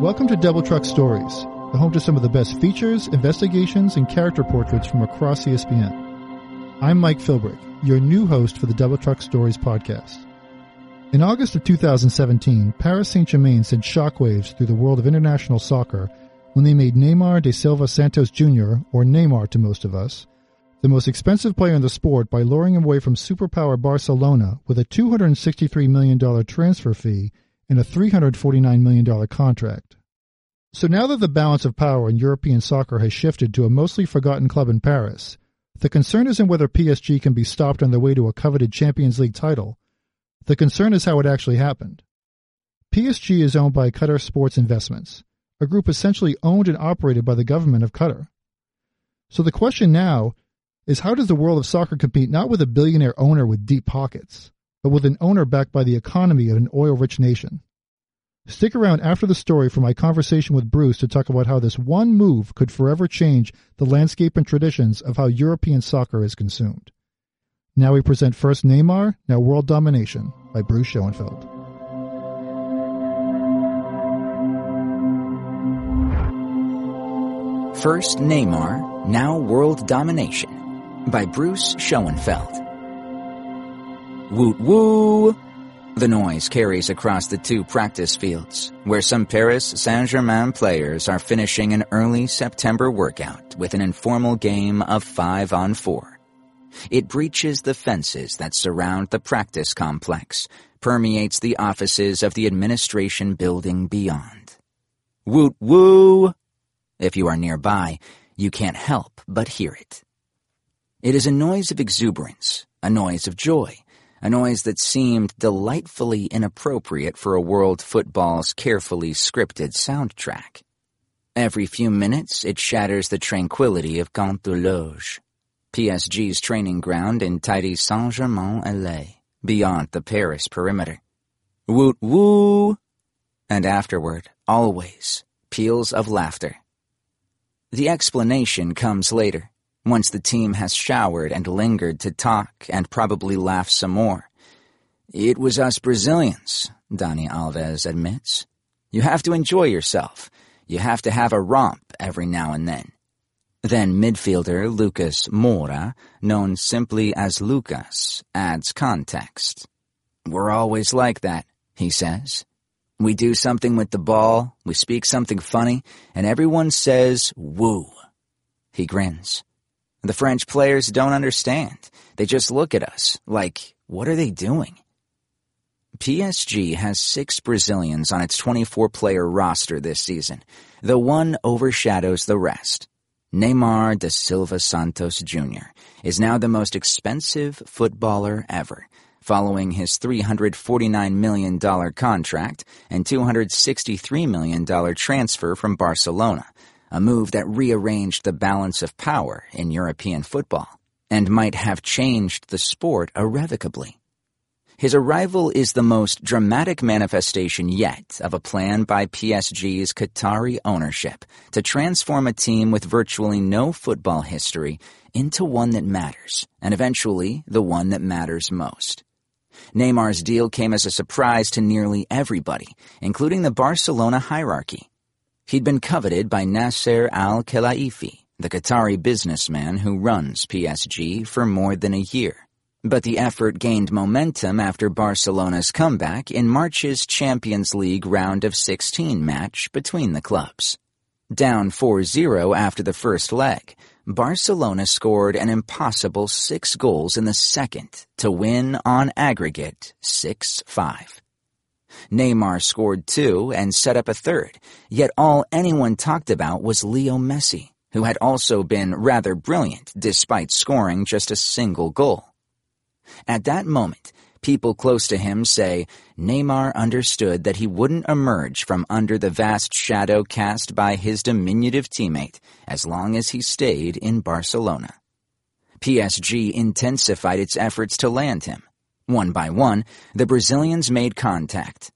Welcome to Devil Truck Stories, the home to some of the best features, investigations, and character portraits from across ESPN. I'm Mike Philbrick, your new host for the Devil Truck Stories podcast. In August of 2017, Paris Saint-Germain sent shockwaves through the world of international soccer when they made Neymar da Silva Santos Jr., or Neymar to most of us, the most expensive player in the sport by luring him away from superpower Barcelona with a $263 million transfer fee and a $349 million contract. So now that the balance of power in European soccer has shifted to a mostly forgotten club in Paris, the concern isn't whether PSG can be stopped on their way to a coveted Champions League title. The concern is how it actually happened. PSG is owned by Qatar Sports Investments, a group essentially owned and operated by the government of Qatar. So the question now is how does the world of soccer compete not with a billionaire owner with deep pockets, but with an owner backed by the economy of an oil rich nation. Stick around after the story for my conversation with Bruce to talk about how this one move could forever change the landscape and traditions of how European soccer is consumed. Now we present first Neymar, now World Domination by Bruce Schoenfeld. First Neymar, now World Domination by Bruce Schoenfeld. Woot woo! The noise carries across the two practice fields, where some Paris Saint-Germain players are finishing an early September workout with an informal game of five on four. It breaches the fences that surround the practice complex, permeates the offices of the administration building beyond. Woot woo! If you are nearby, you can't help but hear it. It is a noise of exuberance, a noise of joy, a noise that seemed delightfully inappropriate for a world football's carefully scripted soundtrack. Every few minutes, it shatters the tranquility of Camp des Loges, PSG's training ground in tidy Saint-Germain-en-Laye, beyond the Paris perimeter. Woot woo! And afterward, always, peals of laughter. The explanation comes later once the team has showered and lingered to talk and probably laugh some more. It was us Brazilians, Dani Alves admits. You have to enjoy yourself. You have to have a romp every now and then. Then midfielder Lucas Moura, known simply as Lucas, adds context. We're always like that, he says. We do something with the ball, we speak something funny, and everyone says, woo. He grins. The French players don't understand. They just look at us like, what are they doing? PSG has six Brazilians on its 24 player roster this season. The one overshadows the rest. Neymar da Silva Santos Jr. is now the most expensive footballer ever, following his $349 million contract and $263 million transfer from Barcelona, a move that rearranged the balance of power in European football and might have changed the sport irrevocably. His arrival is the most dramatic manifestation yet of a plan by PSG's Qatari ownership to transform a team with virtually no football history into one that matters, and eventually the one that matters most. Neymar's deal came as a surprise to nearly everybody, including the Barcelona hierarchy. He'd been coveted by Nasser Al Khelaifi, the Qatari businessman who runs PSG, for more than a year. But the effort gained momentum after Barcelona's comeback in March's Champions League round of 16 match between the clubs. Down 4-0 after the first leg, Barcelona scored an impossible six goals in the second to win on aggregate 6-5. Neymar scored two and set up a third, yet all anyone talked about was Leo Messi, who had also been rather brilliant despite scoring just a single goal. At that moment, people close to him say Neymar understood that he wouldn't emerge from under the vast shadow cast by his diminutive teammate as long as he stayed in Barcelona. PSG intensified its efforts to land him. One by one, the Brazilians made contact.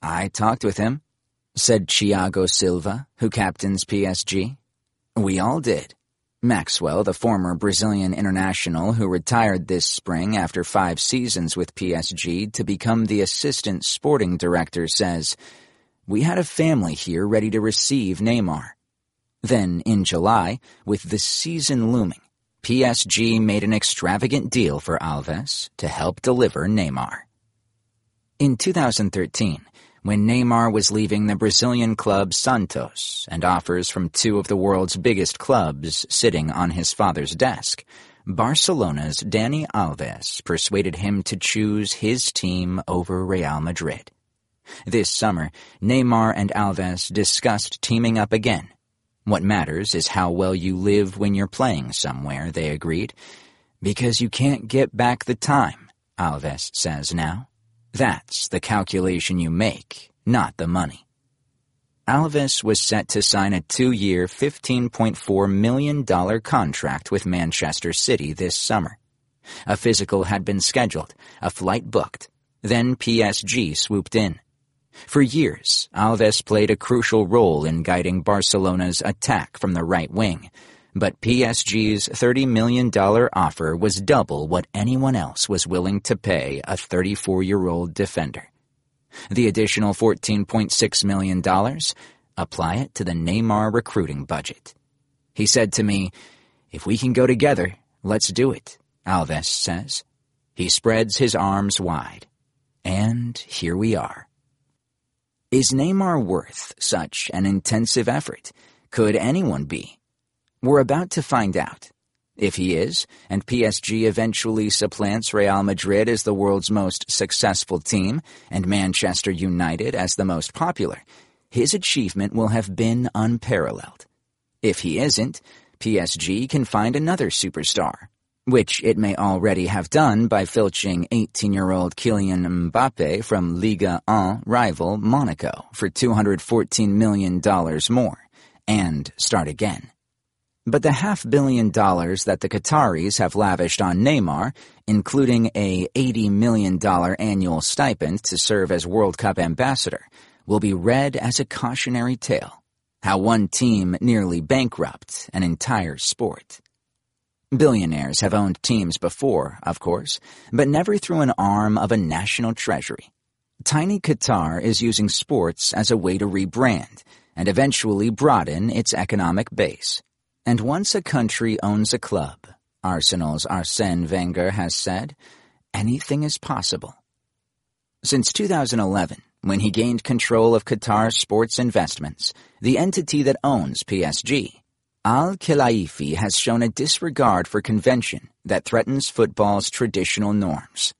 I talked with him, said Thiago Silva, who captains PSG. We all did. Maxwell, the former Brazilian international who retired this spring after five seasons with PSG to become the assistant sporting director, says, we had a family here ready to receive Neymar. Then, in July, with the season looming, PSG made an extravagant deal for Alves to help deliver Neymar. In 2013, when Neymar was leaving the Brazilian club Santos and offers from two of the world's biggest clubs sitting on his father's desk, Barcelona's Dani Alves persuaded him to choose his team over Real Madrid. This summer, Neymar and Alves discussed teaming up again what matters is how well you live when you're playing somewhere, they agreed. Because you can't get back the time, Alves says now. That's the calculation you make, not the money. Alves was set to sign a two-year, $15.4 million contract with Manchester City this summer. A physical had been scheduled, a flight booked. Then PSG swooped in. For years, Alves played a crucial role in guiding Barcelona's attack from the right wing, but PSG's $30 million offer was double what anyone else was willing to pay a 34-year-old defender. The additional $14.6 million, apply it to the Neymar recruiting budget. He said to me, if we can go together, let's do it, Alves says. He spreads his arms wide. And here we are. Is Neymar worth such an intensive effort? Could anyone be? We're about to find out. If he is, and PSG eventually supplants Real Madrid as the world's most successful team and Manchester United as the most popular, his achievement will have been unparalleled. If he isn't, PSG can find another superstar, which it may already have done by filching 18-year-old Kylian Mbappe from Ligue 1 rival Monaco for $214 million more, and start again. But the half billion dollars that the Qataris have lavished on Neymar, including a $80 million annual stipend to serve as World Cup ambassador, will be read as a cautionary tale. How one team nearly bankrupt an entire sport. Billionaires have owned teams before, of course, but never through an arm of a national treasury. Tiny Qatar is using sports as a way to rebrand and eventually broaden its economic base. And once a country owns a club, Arsenal's Arsene Wenger has said, anything is possible. Since 2011, when he gained control of Qatar's sports investments, the entity that owns PSG, Al-Khelaifi has shown a disregard for convention that threatens football's traditional norms.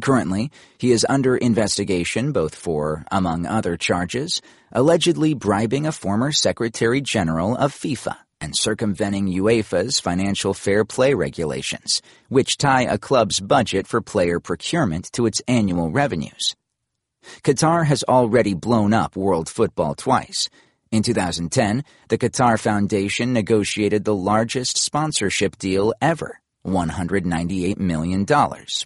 Currently, he is under investigation both for, among other charges, allegedly bribing a former Secretary General of FIFA and circumventing UEFA's financial fair play regulations, which tie a club's budget for player procurement to its annual revenues. Qatar has already blown up world football twice, in 2010, the Qatar Foundation negotiated the largest sponsorship deal ever, $198 million,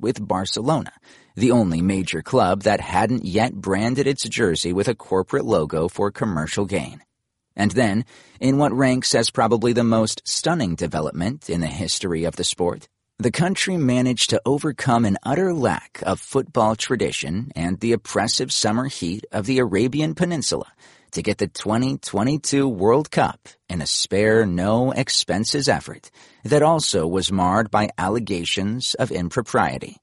with Barcelona, the only major club that hadn't yet branded its jersey with a corporate logo for commercial gain. And then, in what ranks as probably the most stunning development in the history of the sport, the country managed to overcome an utter lack of football tradition and the oppressive summer heat of the Arabian Peninsula to get the 2022 World Cup in a spare no expenses effort that also was marred by allegations of impropriety.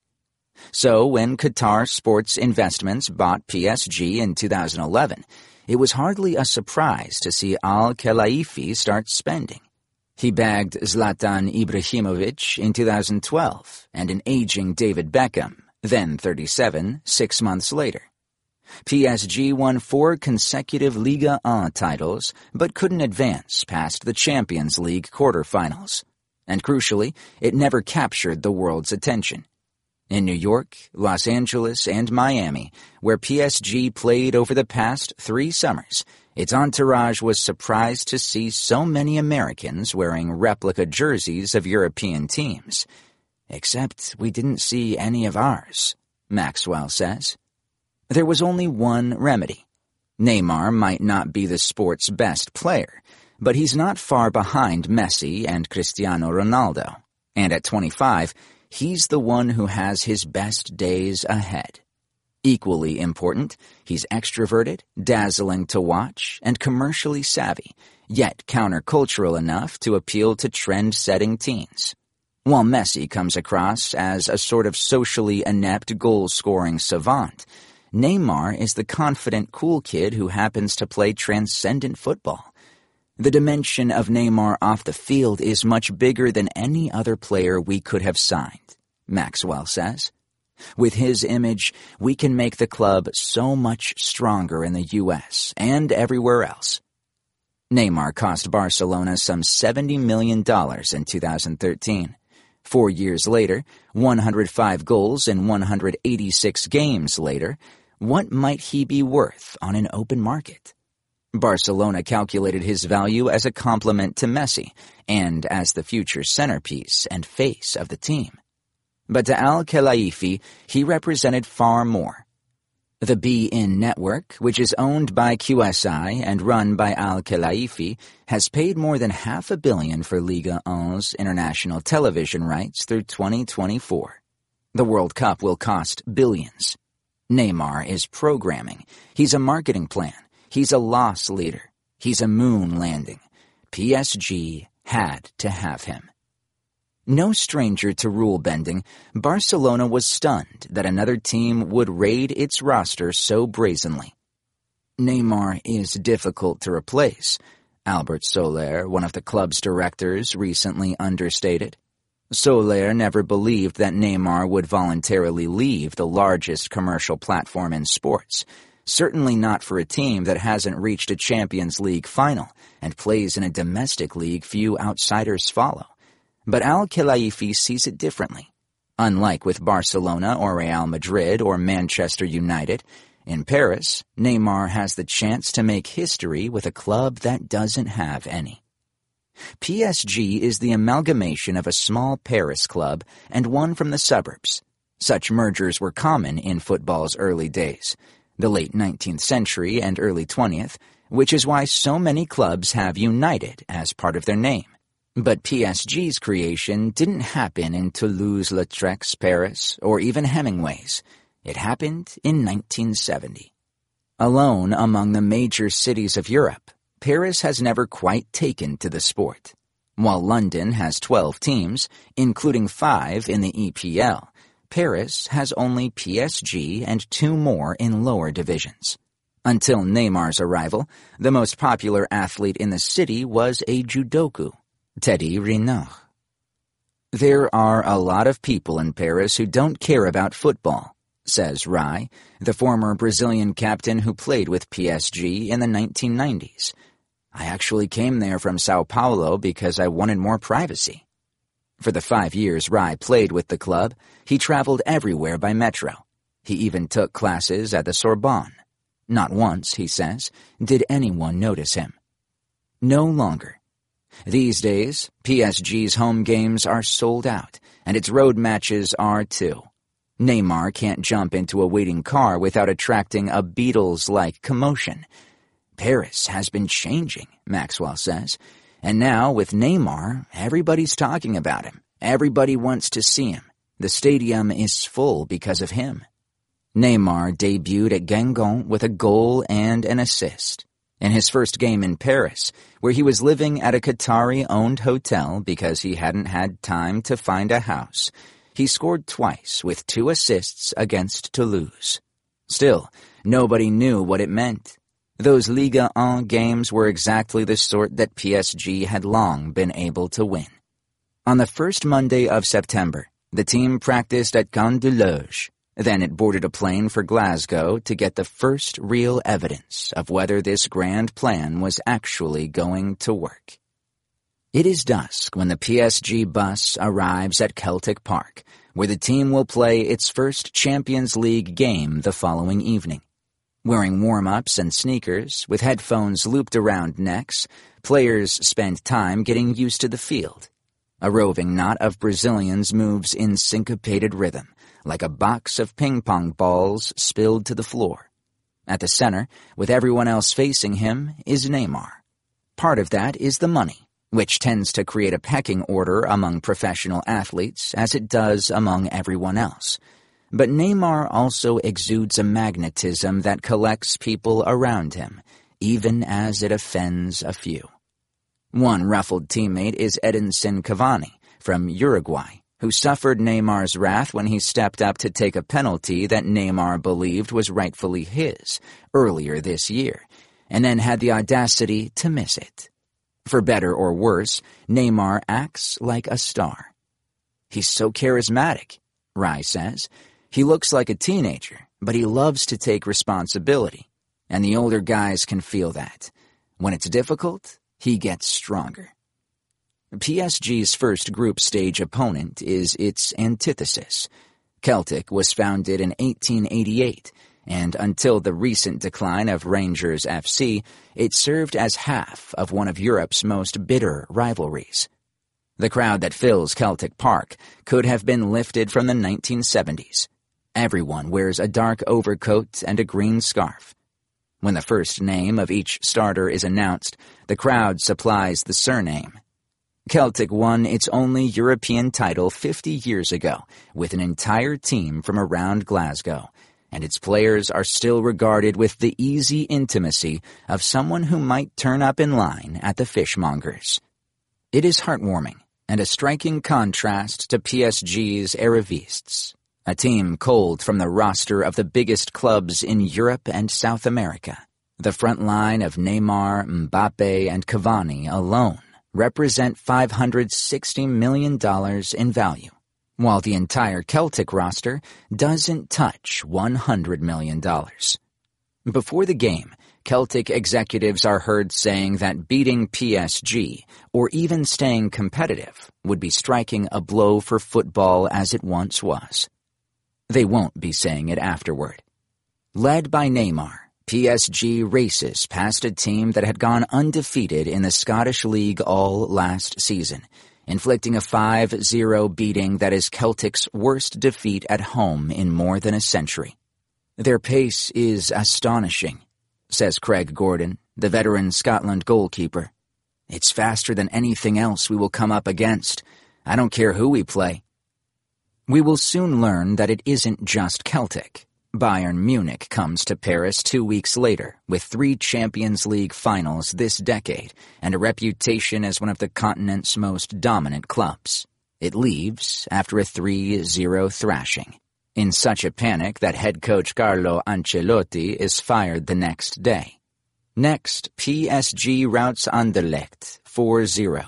So when Qatar Sports Investments bought PSG in 2011, it was hardly a surprise to see Al Khelaifi start spending. He bagged Zlatan Ibrahimovic in 2012 and an aging David Beckham, then 37, six months later. PSG won four consecutive Ligue 1 titles, but couldn't advance past the Champions League quarterfinals. And crucially, it never captured the world's attention. In New York, Los Angeles, and Miami, where PSG played over the past three summers, its entourage was surprised to see so many Americans wearing replica jerseys of European teams. Except we didn't see any of ours, Maxwell says. There was only one remedy. Neymar might not be the sport's best player, but he's not far behind Messi and Cristiano Ronaldo. And at 25, he's the one who has his best days ahead. Equally important, he's extroverted, dazzling to watch, and commercially savvy, yet countercultural enough to appeal to trend-setting teens. While Messi comes across as a sort of socially inept goal-scoring savant, Neymar is the confident cool kid who happens to play transcendent football. The dimension of Neymar off the field is much bigger than any other player we could have signed, Maxwell says. With his image, we can make the club so much stronger in the U.S. and everywhere else. Neymar cost Barcelona some $70 million in 2013. Four years later, 105 goals in 186 games later, what might he be worth on an open market? Barcelona calculated his value as a complement to Messi and as the future centerpiece and face of the team. But to Al Khelaifi, he represented far more. The beIN network, which is owned by QSI and run by Al Khelaifi, has paid more than half a billion for Ligue 1's international television rights through 2024. The World Cup will cost billions. Neymar is programming. He's a marketing plan. He's a loss leader. He's a moon landing. PSG had to have him. No stranger to rule bending, Barcelona was stunned that another team would raid its roster so brazenly. Neymar is difficult to replace, Albert Soler, one of the club's directors, recently understated. Soler never believed that Neymar would voluntarily leave the largest commercial platform in sports, certainly not for a team that hasn't reached a Champions League final and plays in a domestic league few outsiders follow. But Al Khelaifi sees it differently. Unlike with Barcelona or Real Madrid or Manchester United, in Paris, Neymar has the chance to make history with a club that doesn't have any. PSG is the amalgamation of a small Paris club and one from the suburbs. Such mergers were common in football's early days, the late 19th century and early 20th, which is why so many clubs have United as part of their name. But PSG's creation didn't happen in Toulouse-Lautrec's Paris or even Hemingway's. It happened in 1970. Alone among the major cities of Europe, Paris has never quite taken to the sport. While London has 12 teams, including five in the EPL, Paris has only PSG and two more in lower divisions. Until Neymar's arrival, the most popular athlete in the city was a judoka, Teddy Riner. There are a lot of people in Paris who don't care about football, says Rai, the former Brazilian captain who played with PSG in the 1990s. I actually came there from Sao Paulo because I wanted more privacy. For the five years Rai played with the club, he traveled everywhere by metro. He even took classes at the Sorbonne. Not once, he says, did anyone notice him. No longer. These days, PSG's home games are sold out, and its road matches are too. Neymar can't jump into a waiting car without attracting a Beatles-like commotion. Paris has been changing, Maxwell says, and now with Neymar, everybody's talking about him. Everybody wants to see him. The stadium is full because of him. Neymar debuted at Guingamp with a goal and an assist in his first game in Paris, where he was living at a Qatari-owned hotel because he hadn't had time to find a house. He scored twice with two assists against Toulouse. Still, nobody knew what it meant. Those Ligue 1 games were exactly the sort that PSG had long been able to win. On the first Monday of September, the team practiced at Camp des Loges, then it boarded a plane for Glasgow to get the first real evidence of whether this grand plan was actually going to work. It is dusk when the PSG bus arrives at Celtic Park, where the team will play its first Champions League game the following evening. Wearing warm-ups and sneakers, with headphones looped around necks, players spend time getting used to the field. A roving knot of Brazilians moves in syncopated rhythm, like a box of ping pong balls spilled to the floor. At the center, with everyone else facing him, is Neymar. Part of that is the money, which tends to create a pecking order among professional athletes as it does among everyone else. But Neymar also exudes a magnetism that collects people around him, even as it offends a few. One ruffled teammate is Edinson Cavani from Uruguay, who suffered Neymar's wrath when he stepped up to take a penalty that Neymar believed was rightfully his earlier this year, and then had the audacity to miss it. For better or worse, Neymar acts like a star. He's so charismatic, Rai says. He looks like a teenager, but he loves to take responsibility, and the older guys can feel that. When it's difficult, he gets stronger. PSG's first group stage opponent is its antithesis. Celtic was founded in 1888, and until the recent decline of Rangers FC, it served as half of one of Europe's most bitter rivalries. The crowd that fills Celtic Park could have been lifted from the 1970s. Everyone wears a dark overcoat and a green scarf. When the first name of each starter is announced, the crowd supplies the surname. Celtic won its only European title 50 years ago with an entire team from around Glasgow, and its players are still regarded with the easy intimacy of someone who might turn up in line at the fishmonger's. It is heartwarming and a striking contrast to PSG's Arrivistes, a team culled from the roster of the biggest clubs in Europe and South America. The front line of Neymar, Mbappe, and Cavani alone represent $560 million in value, while the entire Celtic roster doesn't touch $100 million. Before the game, Celtic executives are heard saying that beating PSG, or even staying competitive, would be striking a blow for football as it once was. They won't be saying it afterward. Led by Neymar, PSG races past a team that had gone undefeated in the Scottish League all last season, inflicting a 5-0 beating that is Celtic's worst defeat at home in more than a century. Their pace is astonishing, says Craig Gordon, the veteran Scotland goalkeeper. It's faster than anything else we will come up against. I don't care who we play. We will soon learn that it isn't just Celtic. Bayern Munich comes to Paris two weeks later with three Champions League finals this decade and a reputation as one of the continent's most dominant clubs. It leaves after a 3-0 thrashing. In such a panic that head coach Carlo Ancelotti is fired the next day. Next, PSG routs Anderlecht 4-0.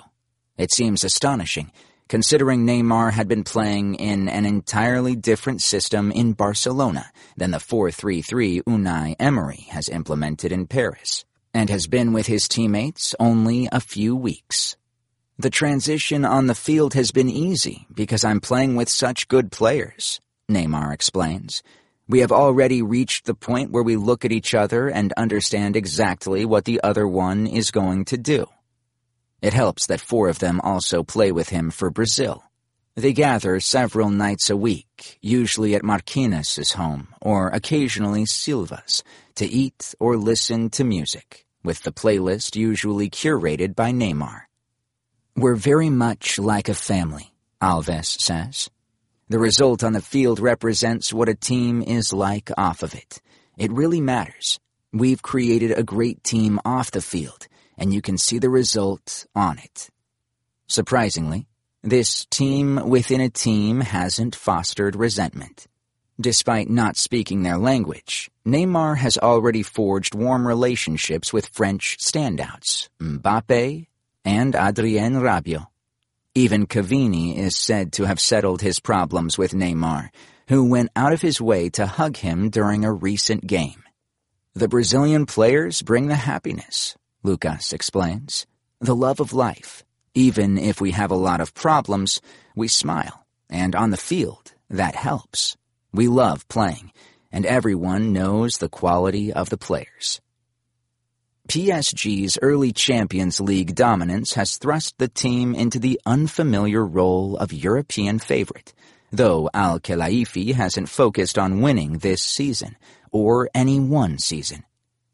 It seems astonishing considering Neymar had been playing in an entirely different system in Barcelona than the 4-3-3 Unai Emery has implemented in Paris, and has been with his teammates only a few weeks. The transition on the field has been easy because I'm playing with such good players, Neymar explains. We have already reached the point where we look at each other and understand exactly what the other one is going to do. It helps that four of them also play with him for Brazil. They gather several nights a week, usually at Marquinhos' home or occasionally Silva's, to eat or listen to music, with the playlist usually curated by Neymar. We're very much like a family, Alves says. The result on the field represents what a team is like off of it. It really matters. We've created a great team off the field, and you can see the result on it. Surprisingly, this team within a team hasn't fostered resentment. Despite not speaking their language, Neymar has already forged warm relationships with French standouts, Mbappe and Adrien Rabiot. Even Cavani is said to have settled his problems with Neymar, who went out of his way to hug him during a recent game. The Brazilian players bring the happiness, Lucas explains. The love of life. Even if we have a lot of problems, we smile. And on the field, that helps. We love playing, and everyone knows the quality of the players. PSG's early Champions League dominance has thrust the team into the unfamiliar role of European favorite, though Al Khelaifi hasn't focused on winning this season, or any one season.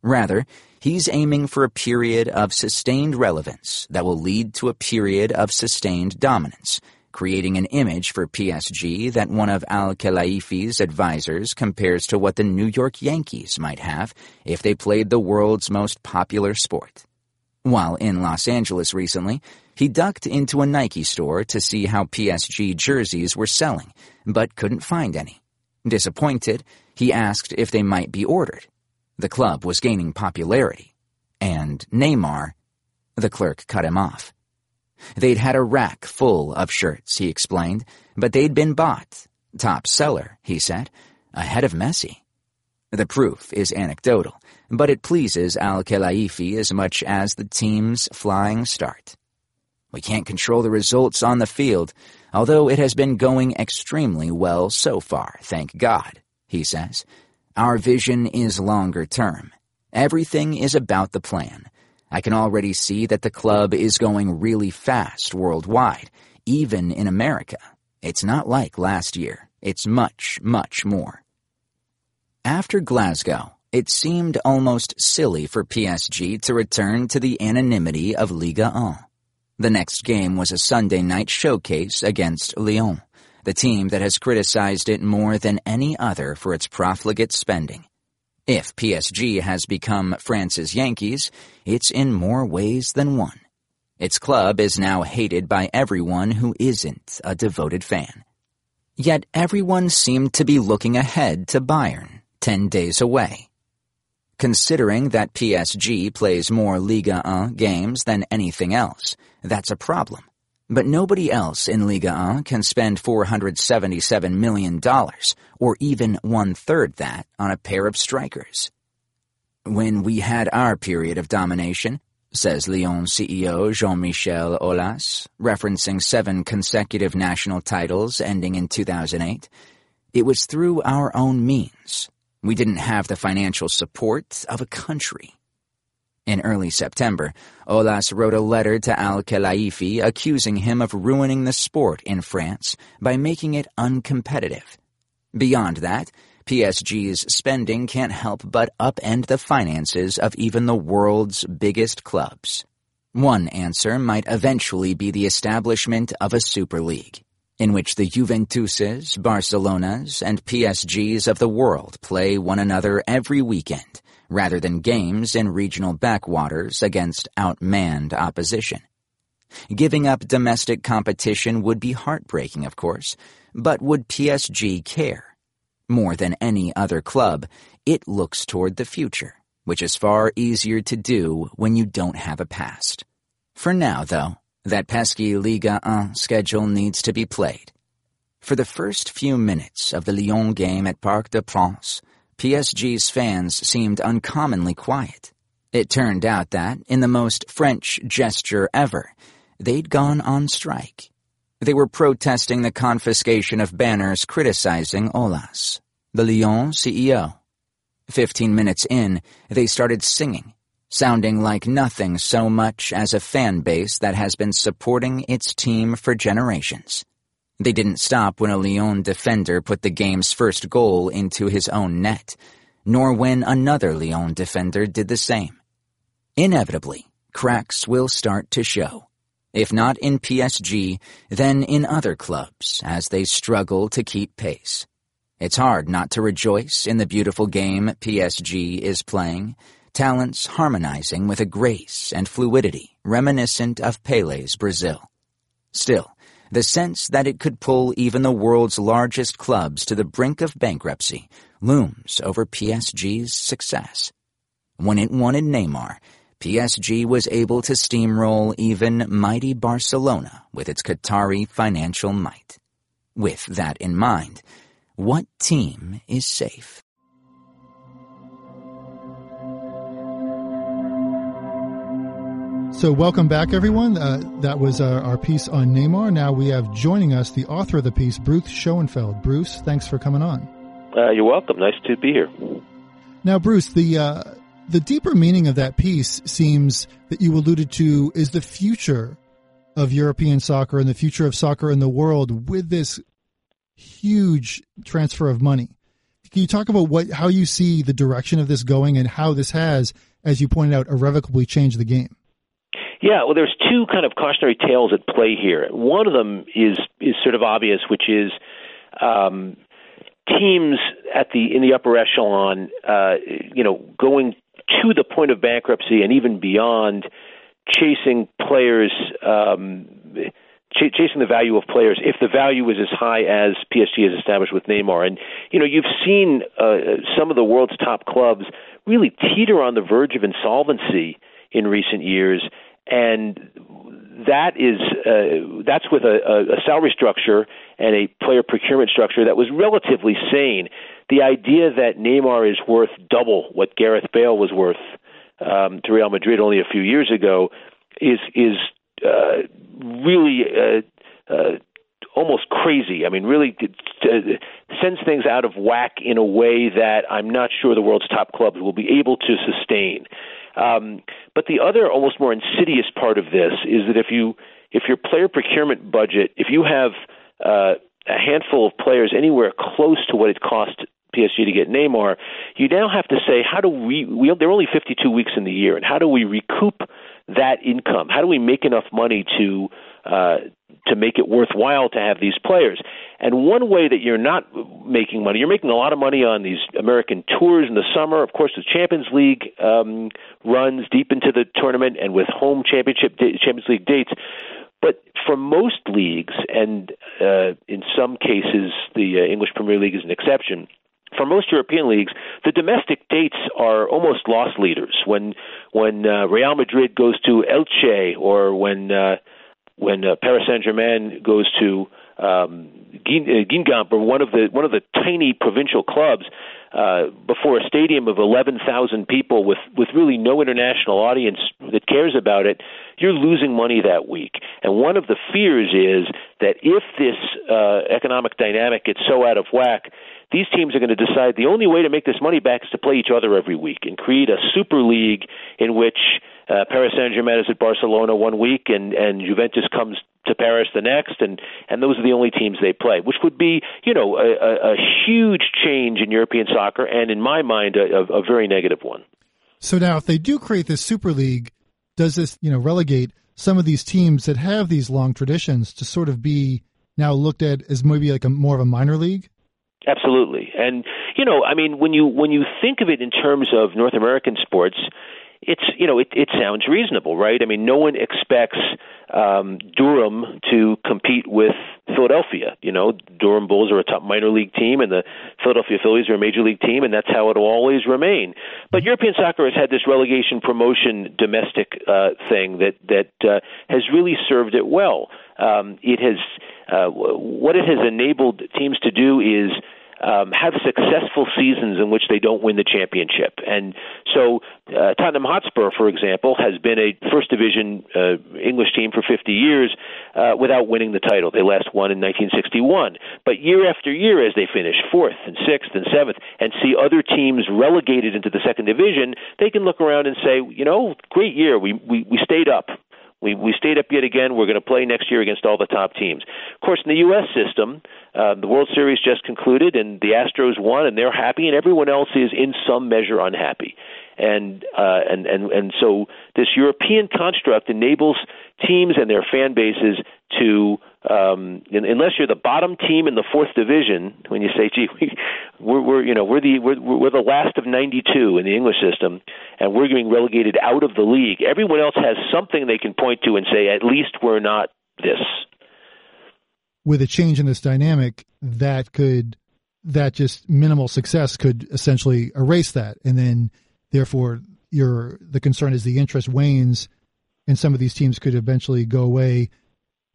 Rather, He's aiming for a period of sustained relevance that will lead to a period of sustained dominance, creating an image for PSG that one of Al Khelaifi's advisors compares to what the New York Yankees might have if they played the world's most popular sport. While in Los Angeles recently, he ducked into a Nike store to see how PSG jerseys were selling, but couldn't find any. Disappointed, he asked if they might be ordered. The club was gaining popularity. And Neymar, the clerk cut him off. They'd had a rack full of shirts, he explained, but they'd been bought. Top seller, he said, ahead of Messi. The proof is anecdotal, but it pleases Al Khelaifi as much as the team's flying start. We can't control the results on the field, although it has been going extremely well so far, thank God, he says. Our vision is longer term. Everything is about the plan. I can already see that the club is going really fast worldwide, even in America. It's not like last year. It's much, much more. After Glasgow, it seemed almost silly for PSG to return to the anonymity of Ligue 1. The next game was a Sunday night showcase against Lyon, the team that has criticized it more than any other for its profligate spending. If PSG has become France's Yankees, it's in more ways than one. Its club is now hated by everyone who isn't a devoted fan. Yet everyone seemed to be looking ahead to Bayern, ten days away. Considering that PSG plays more Ligue 1 games than anything else, that's a problem. But nobody else in Ligue 1 can spend $477 million, or even one-third that, on a pair of strikers. When we had our period of domination, says Lyon CEO Jean-Michel Aulas, referencing seven consecutive national titles ending in 2008, it was through our own means, we didn't have the financial support of a country. In early September, Aulas wrote a letter to Al Khelaifi accusing him of ruining the sport in France by making it uncompetitive. Beyond that, PSG's spending can't help but upend the finances of even the world's biggest clubs. One answer might eventually be the establishment of a Super League in which the Juventuses, Barcelonas, and PSGs of the world play one another every weekend, rather than games in regional backwaters against outmanned opposition. Giving up domestic competition would be heartbreaking, of course, but would PSG care? More than any other club, it looks toward the future, which is far easier to do when you don't have a past. For now, though, that pesky Ligue 1 schedule needs to be played. For the first few minutes of the Lyon game at Parc des Princes, PSG's fans seemed uncommonly quiet. It turned out that, in the most French gesture ever, they'd gone on strike. They were protesting the confiscation of banners criticizing Aulas, the Lyon CEO. Fifteen minutes in, they started singing, sounding like nothing so much as a fan base that has been supporting its team for generations. They didn't stop when a Lyon defender put the game's first goal into his own net, nor when another Lyon defender did the same. Inevitably, cracks will start to show. If not in PSG, then in other clubs as they struggle to keep pace. It's hard not to rejoice in the beautiful game PSG is playing, talents harmonizing with a grace and fluidity reminiscent of Pele's Brazil. Still, the sense that it could pull even the world's largest clubs to the brink of bankruptcy looms over PSG's success. When it wanted Neymar, PSG was able to steamroll even mighty Barcelona with its Qatari financial might. With that in mind, what team is safe? So, welcome back, everyone. Uh, that was uh, our piece on Neymar. Now we have joining us the author of the piece, Bruce Schoenfeld. Bruce, thanks for coming on. Uh, you're welcome. Nice to be here. Now, Bruce, the uh, the deeper meaning of that piece seems that you alluded to is the future of European soccer and the future of soccer in the world with this huge transfer of money. Can you talk about what how you see the direction of this going and how this has, as you pointed out, irrevocably changed the game? Yeah, well, there's two kind of cautionary tales at play here. One of them is is sort of obvious, which is um, teams at the in the upper echelon, uh, you know, going to the point of bankruptcy and even beyond, chasing players. Um, ch- chasing the value of players if the value is as high as PSG has established with Neymar. And you know, you've seen uh, some of the world's top clubs really teeter on the verge of insolvency in recent years, and that is uh, that's with a, a salary structure and a player procurement structure that was relatively sane. The idea that Neymar is worth double what Gareth Bale was worth um, to Real Madrid only a few years ago is is uh, really uh, uh, almost crazy. I mean, really sends things out of whack in a way that I'm not sure the world's top clubs will be able to sustain. Um, but the other, almost more insidious part of this is that if you if your player procurement budget, if you have uh, a handful of players anywhere close to what it cost PSG to get Neymar, you now have to say, how do we? we there are only 52 weeks in the year, and how do we recoup that income? How do we make enough money to uh, to make it worthwhile to have these players? And one way that you're not making money, you're making a lot of money on these American tours in the summer, of course, the Champions League um, runs deep into the tournament, and with home championship Champions League dates. But for most leagues, and uh, in some cases, the uh, English Premier League is an exception for most European leagues, the domestic dates are almost loss leaders. When when uh, Real Madrid goes to Elche, or when uh, when uh, Paris Saint Germain goes to um, Guingamp, or one of the one of the tiny provincial clubs, uh, before a stadium of 11,000 people with with really no international audience that cares about it, you're losing money that week. And one of the fears is that if this uh, economic dynamic gets so out of whack these teams are going to decide the only way to make this money back is to play each other every week and create a super league in which uh, Paris Saint Germain is at Barcelona one week and and Juventus comes to Paris the next, and and those are the only teams they play, which would be you know a, a, a huge change in European soccer, and in my mind a, a, a very negative one. So now, if they do create this super league, does this you know relegate some of these teams that have these long traditions to sort of be now looked at as maybe like a more of a minor league? Absolutely, and you know, I mean, when you when you think of it in terms of North American sports, it's you know it, it sounds reasonable, right? I mean, no one expects um, Durham to compete with Philadelphia. You know, Durham Bulls are a top minor league team, and the Philadelphia Phillies are a major league team, and that's how it will always remain. But European soccer has had this relegation promotion domestic uh, thing that that uh, has really served it well. Um, it has uh, what it has enabled teams to do is um, have successful seasons in which they don't win the championship. And so, uh, Tottenham Hotspur, for example, has been a first division uh, English team for 50 years uh, without winning the title. They last won in 1961. But year after year, as they finish fourth and sixth and seventh and see other teams relegated into the second division, they can look around and say, you know, great year. We, we, we stayed up. We we stayed up yet again. We're going to play next year against all the top teams. Of course, in the U.S. system, uh, the World Series just concluded, and the Astros won, and they're happy, and everyone else is in some measure unhappy. And uh, and and and so this European construct enables teams and their fan bases to um, unless you're the bottom team in the fourth division, when you say, "Gee, we, we're, we're you know we're the we're, we're the last of '92 in the English system, and we're getting relegated out of the league," everyone else has something they can point to and say, "At least we're not this." With a change in this dynamic, that could that just minimal success could essentially erase that, and then therefore your the concern is the interest wanes, and some of these teams could eventually go away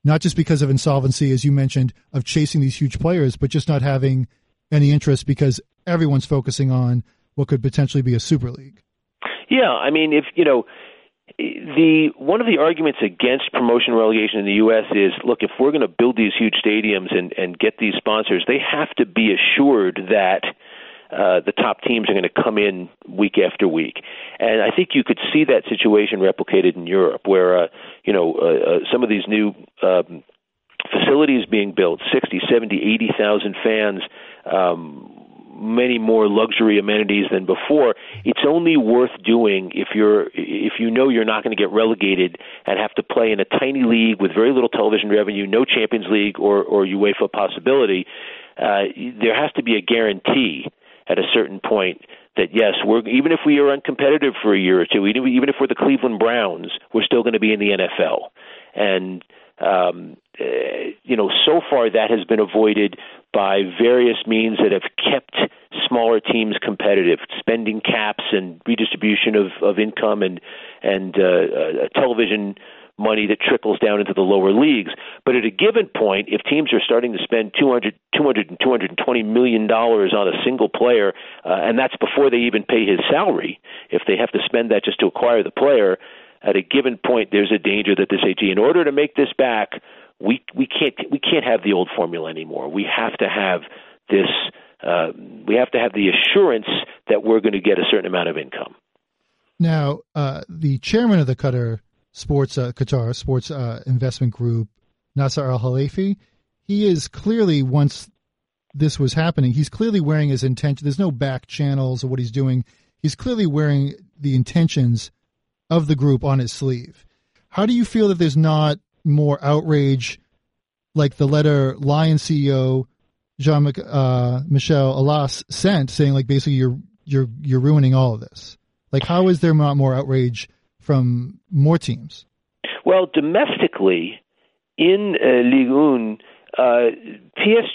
not just because of insolvency, as you mentioned, of chasing these huge players, but just not having any interest because everyone's focusing on what could potentially be a super league. Yeah, I mean, if you know, the one of the arguments against promotion relegation in the U.S. is, look, if we're going to build these huge stadiums and and get these sponsors, they have to be assured that uh, the top teams are going to come in week after week. And I think you could see that situation replicated in Europe, where uh, you know uh, uh, some of these new um, facilities being built, 60, 70, 80,000 fans. Um, many more luxury amenities than before. It's only worth doing if you're if you know you're not going to get relegated and have to play in a tiny league with very little television revenue, no Champions League or or UEFA possibility. Uh, there has to be a guarantee at a certain point that yes, we're even if we are uncompetitive for a year or two, even if we're the Cleveland Browns, we're still going to be in the NFL. And um, uh, you know, so far that has been avoided by various means that have kept smaller teams competitive, spending caps and redistribution of, of income and and uh, uh, television money that trickles down into the lower leagues. But at a given point, if teams are starting to spend 200, 200 and 220 million dollars on a single player, uh, and that's before they even pay his salary, if they have to spend that just to acquire the player, at a given point, there's a danger that this AG, in order to make this back, we we can't we can't have the old formula anymore. We have to have this. Uh, we have to have the assurance that we're going to get a certain amount of income. Now, uh, the chairman of the Qatar Sports uh, Qatar Sports uh, Investment Group, Nasser Al Khelaifi, he is clearly once this was happening, he's clearly wearing his intention. There's no back channels of what he's doing. He's clearly wearing the intentions of the group on his sleeve. How do you feel that there's not more outrage, like the letter Lyon CEO Jean uh, Michel Aulas sent, saying like basically you're you're you're ruining all of this. Like, how is there not more outrage from more teams? Well, domestically, in uh, Ligue 1, uh,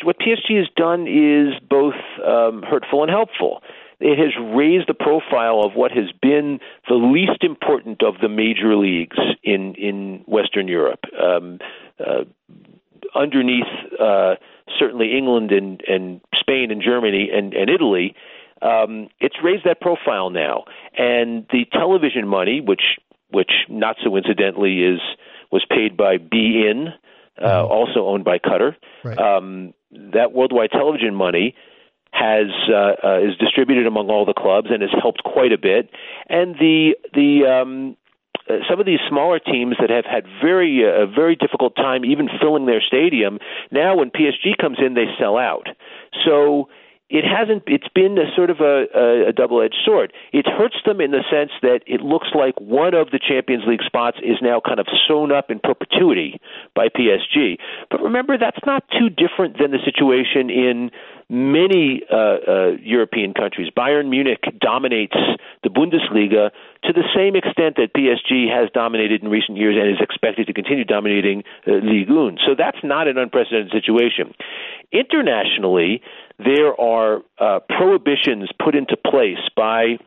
what PSG has done is both um, hurtful and helpful it has raised the profile of what has been the least important of the major leagues in in Western Europe. Um, uh, underneath, uh, certainly England and, and Spain and Germany and, and Italy, um, it's raised that profile now. And the television money, which which not so incidentally is was paid by beIN, uh, mm-hmm. also owned by Qatar. Right. Um, that worldwide television money has uh, uh, is distributed among all the clubs and has helped quite a bit. And the the um, uh, some of these smaller teams that have had very uh, a uh, very difficult time even filling their stadium now when PSG comes in they sell out. So it hasn't it's been a sort of a, a, a double edged sword. It hurts them in the sense that it looks like one of the Champions League spots is now kind of sewn up in perpetuity by PSG. But remember that's not too different than the situation in many uh, uh, European countries. Bayern Munich dominates the Bundesliga to the same extent that PSG has dominated in recent years and is expected to continue dominating uh, Ligue 1. So that's not an unprecedented situation. Internationally, there are uh, prohibitions put into place by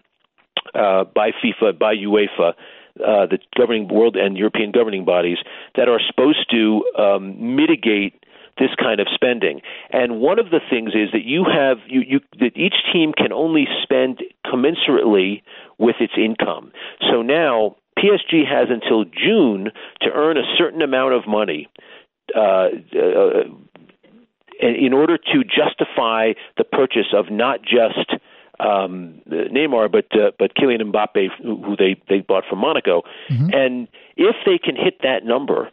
uh, by FIFA, by UEFA, uh, the governing world and European governing bodies that are supposed to um, mitigate this kind of spending. And one of the things is that you have you, you that each team can only spend commensurately with its income. So now PSG has until June to earn a certain amount of money. Uh, uh, in order to justify the purchase of not just um, Neymar, but uh, but Kylian Mbappe, who they they bought from Monaco, mm-hmm. and if they can hit that number,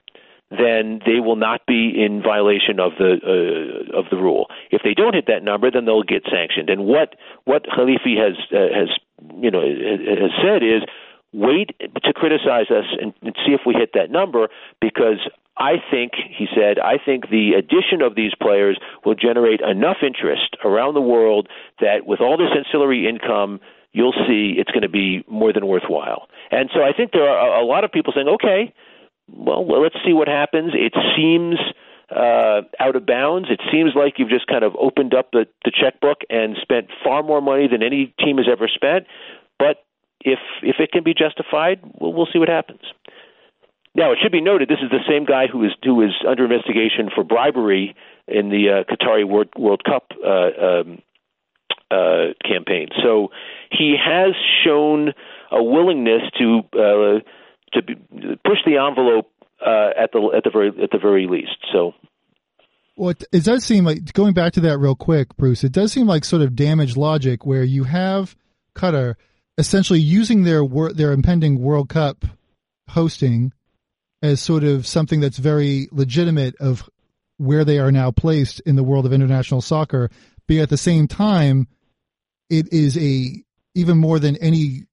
then they will not be in violation of the uh, of the rule. If they don't hit that number, then they'll get sanctioned. And what what Khelaifi has uh, has you know has said is wait to criticize us and, and see if we hit that number because I think, he said, I think the addition of these players will generate enough interest around the world that with all this ancillary income, you'll see it's going to be more than worthwhile. And so I think there are a lot of people saying, okay, well, let's see what happens. It seems uh, out of bounds. It seems like you've just kind of opened up the, the checkbook and spent far more money than any team has ever spent. But if if it can be justified, we'll, we'll see what happens. Now, it should be noted this is the same guy who is who is under investigation for bribery in the uh, Qatari World, World Cup uh, um, uh, campaign. So he has shown a willingness to uh, to be, push the envelope uh, at the at the very at the very least. So. Well, it, it does seem like going back to that real quick, Bruce. It does seem like sort of damaged logic where you have Qatar essentially using their their impending World Cup hosting as sort of something that's very legitimate of where they are now placed in the world of international soccer, But at the same time it is a even more than any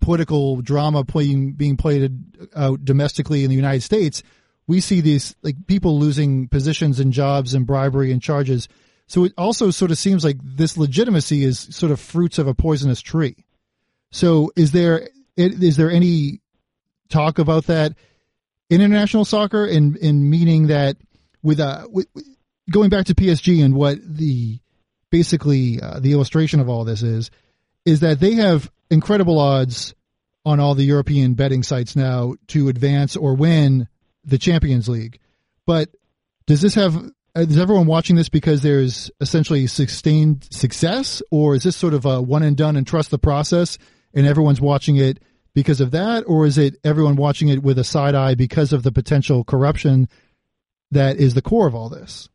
political drama playing being played out domestically in the United States. We see these like people losing positions and jobs and bribery and charges. So it also sort of seems like this legitimacy is sort of fruits of a poisonous tree. So is there is there any talk about that in international soccer in in meaning that with uh with, going back to PSG and what the basically uh, the illustration of all this is is that they have incredible odds on all the European betting sites now to advance or win the Champions League. But does this have is everyone watching this because there's essentially sustained success, or is this sort of a one and done and trust the process, and everyone's watching it because of that, or is it everyone watching it with a side eye because of the potential corruption that is the core of all this?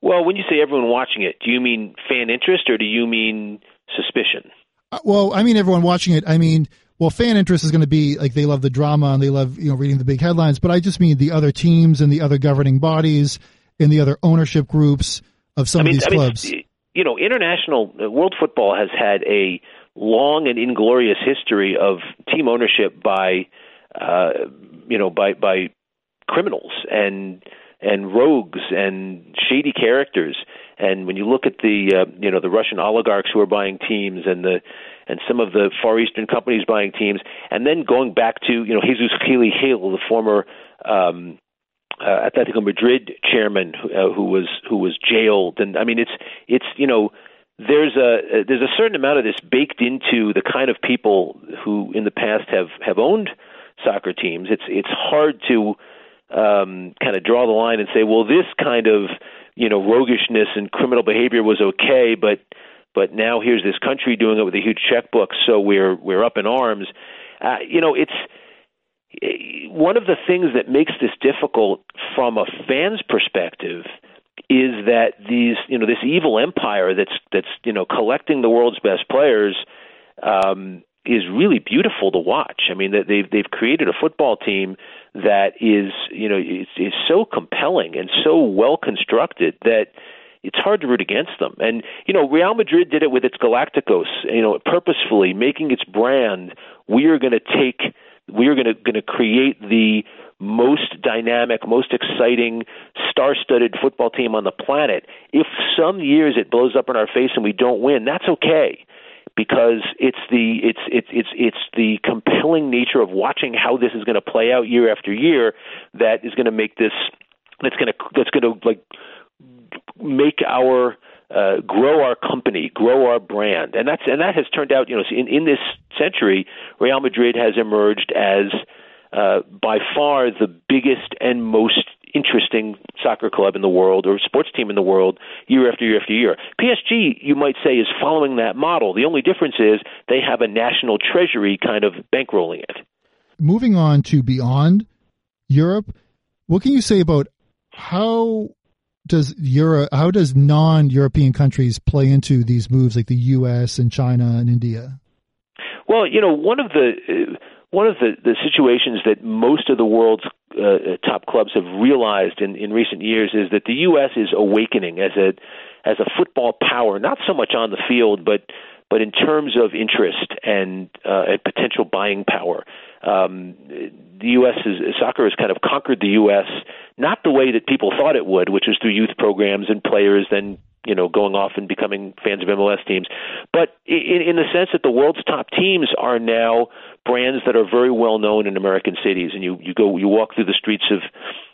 Well, when you say everyone watching it, do you mean fan interest or do you mean suspicion? Uh, well, I mean everyone watching it. I mean, well, fan interest is going to be like they love the drama and they love you know reading the big headlines, but I just mean the other teams and the other governing bodies and the other ownership groups of some I mean, of these I clubs. Mean, you know, international uh, world football has had a long and inglorious history of team ownership by, uh, you know, by by criminals and and rogues and shady characters. And when you look at the uh, you know the Russian oligarchs who are buying teams and the and some of the Far Eastern companies buying teams, and then going back to you know Jesus Gil Gil, the former um, uh, Atletico Madrid chairman uh, who was who was jailed, and I mean it's it's you know there's a there's a certain amount of this baked into the kind of people who in the past have have owned soccer teams. It's it's hard to um, kind of draw the line and say, well, this kind of you know roguishness and criminal behavior was okay, but but now here's this country doing it with a huge checkbook, so we're we're up in arms. Uh, you know, it's one of the things that makes this difficult from a fan's perspective that these you know this evil empire that's that's you know collecting the world's best players um, is really beautiful to watch. I mean, that they've they've created a football team that is you know is, is so compelling and so well constructed that it's hard to root against them. And you know, Real Madrid did it with its Galacticos, you know, purposefully making its brand. We are going to take, we are going to going to create the most dynamic, most exciting, star-studded football team on the planet. If some years it blows up in our face and we don't win, that's okay because it's the it's it's it's it's the compelling nature of watching how this is going to play out year after year that is going to make this that's going to that's going to like make our uh, grow our company, grow our brand, and that's and that has turned out. You know, in in this century, Real Madrid has emerged as uh, by far the biggest and most interesting soccer club in the world or sports team in the world year after year after year. PSG, you might say, is following that model. The only difference is they have a national treasury kind of bankrolling it. Moving on to beyond Europe, what can you say about how does Euro, how does non-European countries play into these moves like the U.S. and China and India? Well, you know, one of the uh, one of the, the situations that most of the world's uh, top clubs have realized in, in recent years is that the U.S. is awakening as a as a football power, not so much on the field, but but in terms of interest and uh, and potential buying power. Um, the U.S. Is, soccer has kind of conquered the U.S. not the way that people thought it would, which was through youth programs and players then you know going off and becoming fans of MLS teams, but in, in the sense that the world's top teams are now brands that are very well known in American cities, and you you go you walk through the streets of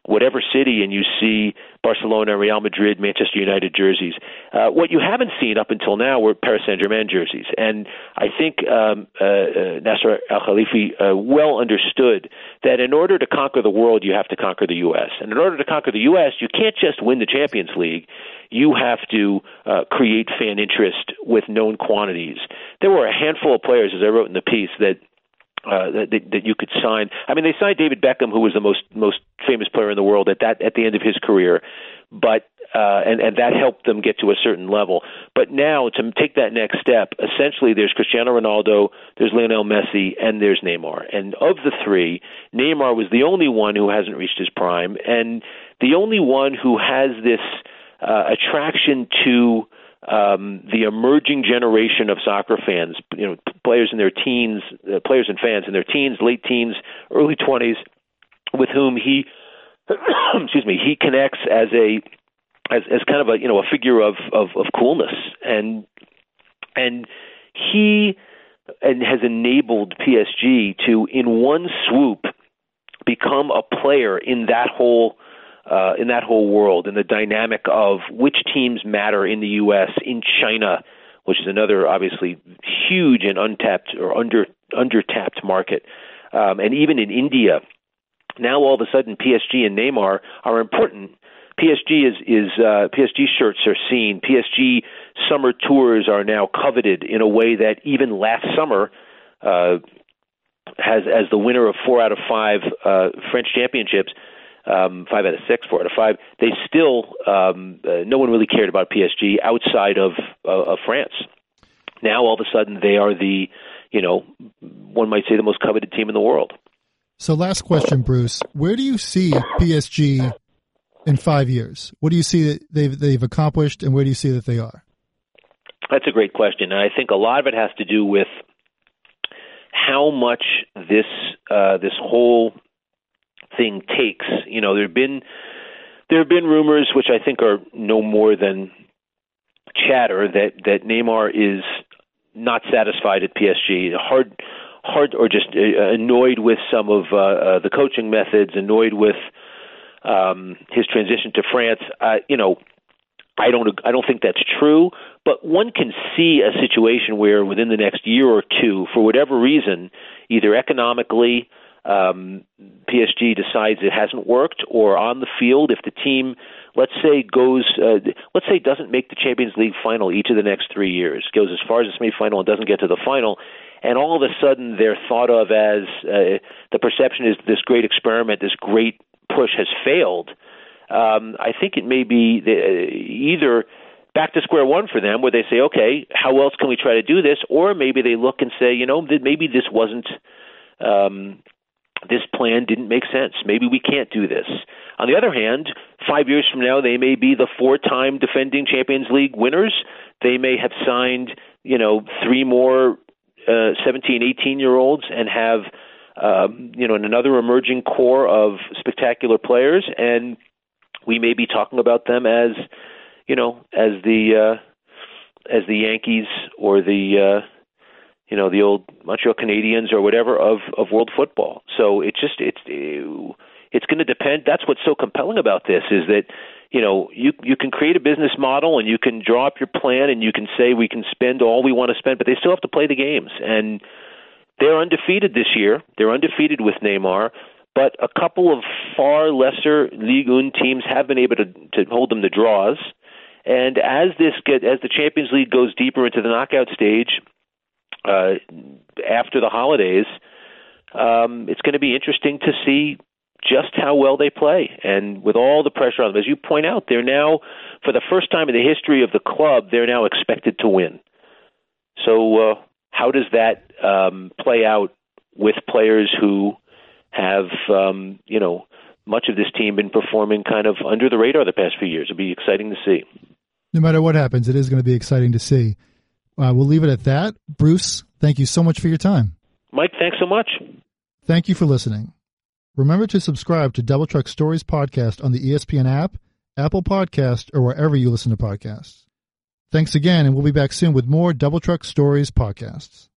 whatever city and you see Barcelona, Real Madrid, Manchester United jerseys. Uh, what you haven't seen up until now were Paris Saint Germain jerseys, and I think um, uh, uh, Nasser Al Khelaifi uh, well understood that in order to conquer the world, you have to conquer the U.S. And in order to conquer the U.S., you can't just win the Champions League. You have to uh, create fan interest with known quantities. There were a handful of players, as I wrote in the piece, that uh, that, that you could sign. I mean, they signed David Beckham, who was the most most famous player in the world at that at the end of his career, but uh, and and that helped them get to a certain level. But now to take that next step, essentially, there's Cristiano Ronaldo, there's Lionel Messi, and there's Neymar. And of the three, Neymar was the only one who hasn't reached his prime, and the only one who has this uh, attraction to um, the emerging generation of soccer fans, you know, players in their teens, uh, players and fans in their teens, late teens, early 20s, with whom he, excuse me, he connects as a as as kind of a you know a figure of of, of coolness. And and he and has enabled PSG to in one swoop become a player in that whole uh, in that whole world in the dynamic of which teams matter in the U.S. in China, which is another obviously huge and untapped or under under tapped market, um, and even in India. Now all of a sudden PSG and Neymar are important PSG is is uh, PSG shirts are seen. PSG summer tours are now coveted in a way that even last summer, uh, has as the winner of four out of five uh, French championships, um, five out of six, four out of five. They still um, uh, no one really cared about PSG outside of uh, of France. Now all of a sudden they are the you know one might say the most coveted team in the world. So last question, Bruce, where do you see PSG in five years? What do you see that they've they've accomplished, and where do you see that they are? That's a great question, and I think a lot of it has to do with how much this uh, this whole thing takes. You know, there've been there have been rumors, which I think are no more than chatter, that that Neymar is not satisfied at PSG. Hard, hard, or just uh, annoyed with some of uh, uh, the coaching methods, annoyed with um, his transition to France. Uh, you know, I don't I don't think that's true, but one can see a situation where within the next year or two, for whatever reason, either economically um, PSG decides it hasn't worked, or on the field, if the team, let's say, goes, uh, let's say, doesn't make the Champions League final each of the next three years, goes as far as the semifinal and doesn't get to the final, and all of a sudden they're thought of as uh, the perception is this great experiment, this great push has failed, um, I think it may be the, either back to square one for them, where they say, okay, how else can we try to do this? Or maybe they look and say, you know, maybe this wasn't. Um, this plan didn't make sense. Maybe we can't do this. On the other hand, five years from now, they may be the four-time defending Champions League winners. They may have signed, you know, three more uh, 17, 18 year olds and have um, you know, another emerging core of spectacular players, and we may be talking about them as, you know, as the uh, as the Yankees or the uh, you know the old Montreal Canadiens or whatever of of world football. So it just it's it's going to depend. That's what's so compelling about this is that you know you you can create a business model and you can draw up your plan and you can say we can spend all we want to spend, but they still have to play the games and they're undefeated this year. They're undefeated with Neymar, but a couple of far lesser Ligue 1 teams have been able to, to hold them to draws. And as this get as the Champions League goes deeper into the knockout stage uh, after the holidays, um, it's going to be interesting to see just how well they play. And with all the pressure on them, as you point out, they're now, for the first time in the history of the club, they're now expected to win. So uh, how does that um, play out with players who have, um, you know, much of this team been performing kind of under the radar the past few years? It'll be exciting to see. No matter what happens, it is going to be exciting to see. Uh, we'll leave it at that. Bruce, thank you so much for your time. Mike, thanks so much. Thank you for listening. Remember to subscribe to Double Truck Stories podcast on the ESPN app, Apple Podcast, or wherever you listen to podcasts. Thanks again, and we'll be back soon with more Double Truck Stories podcasts.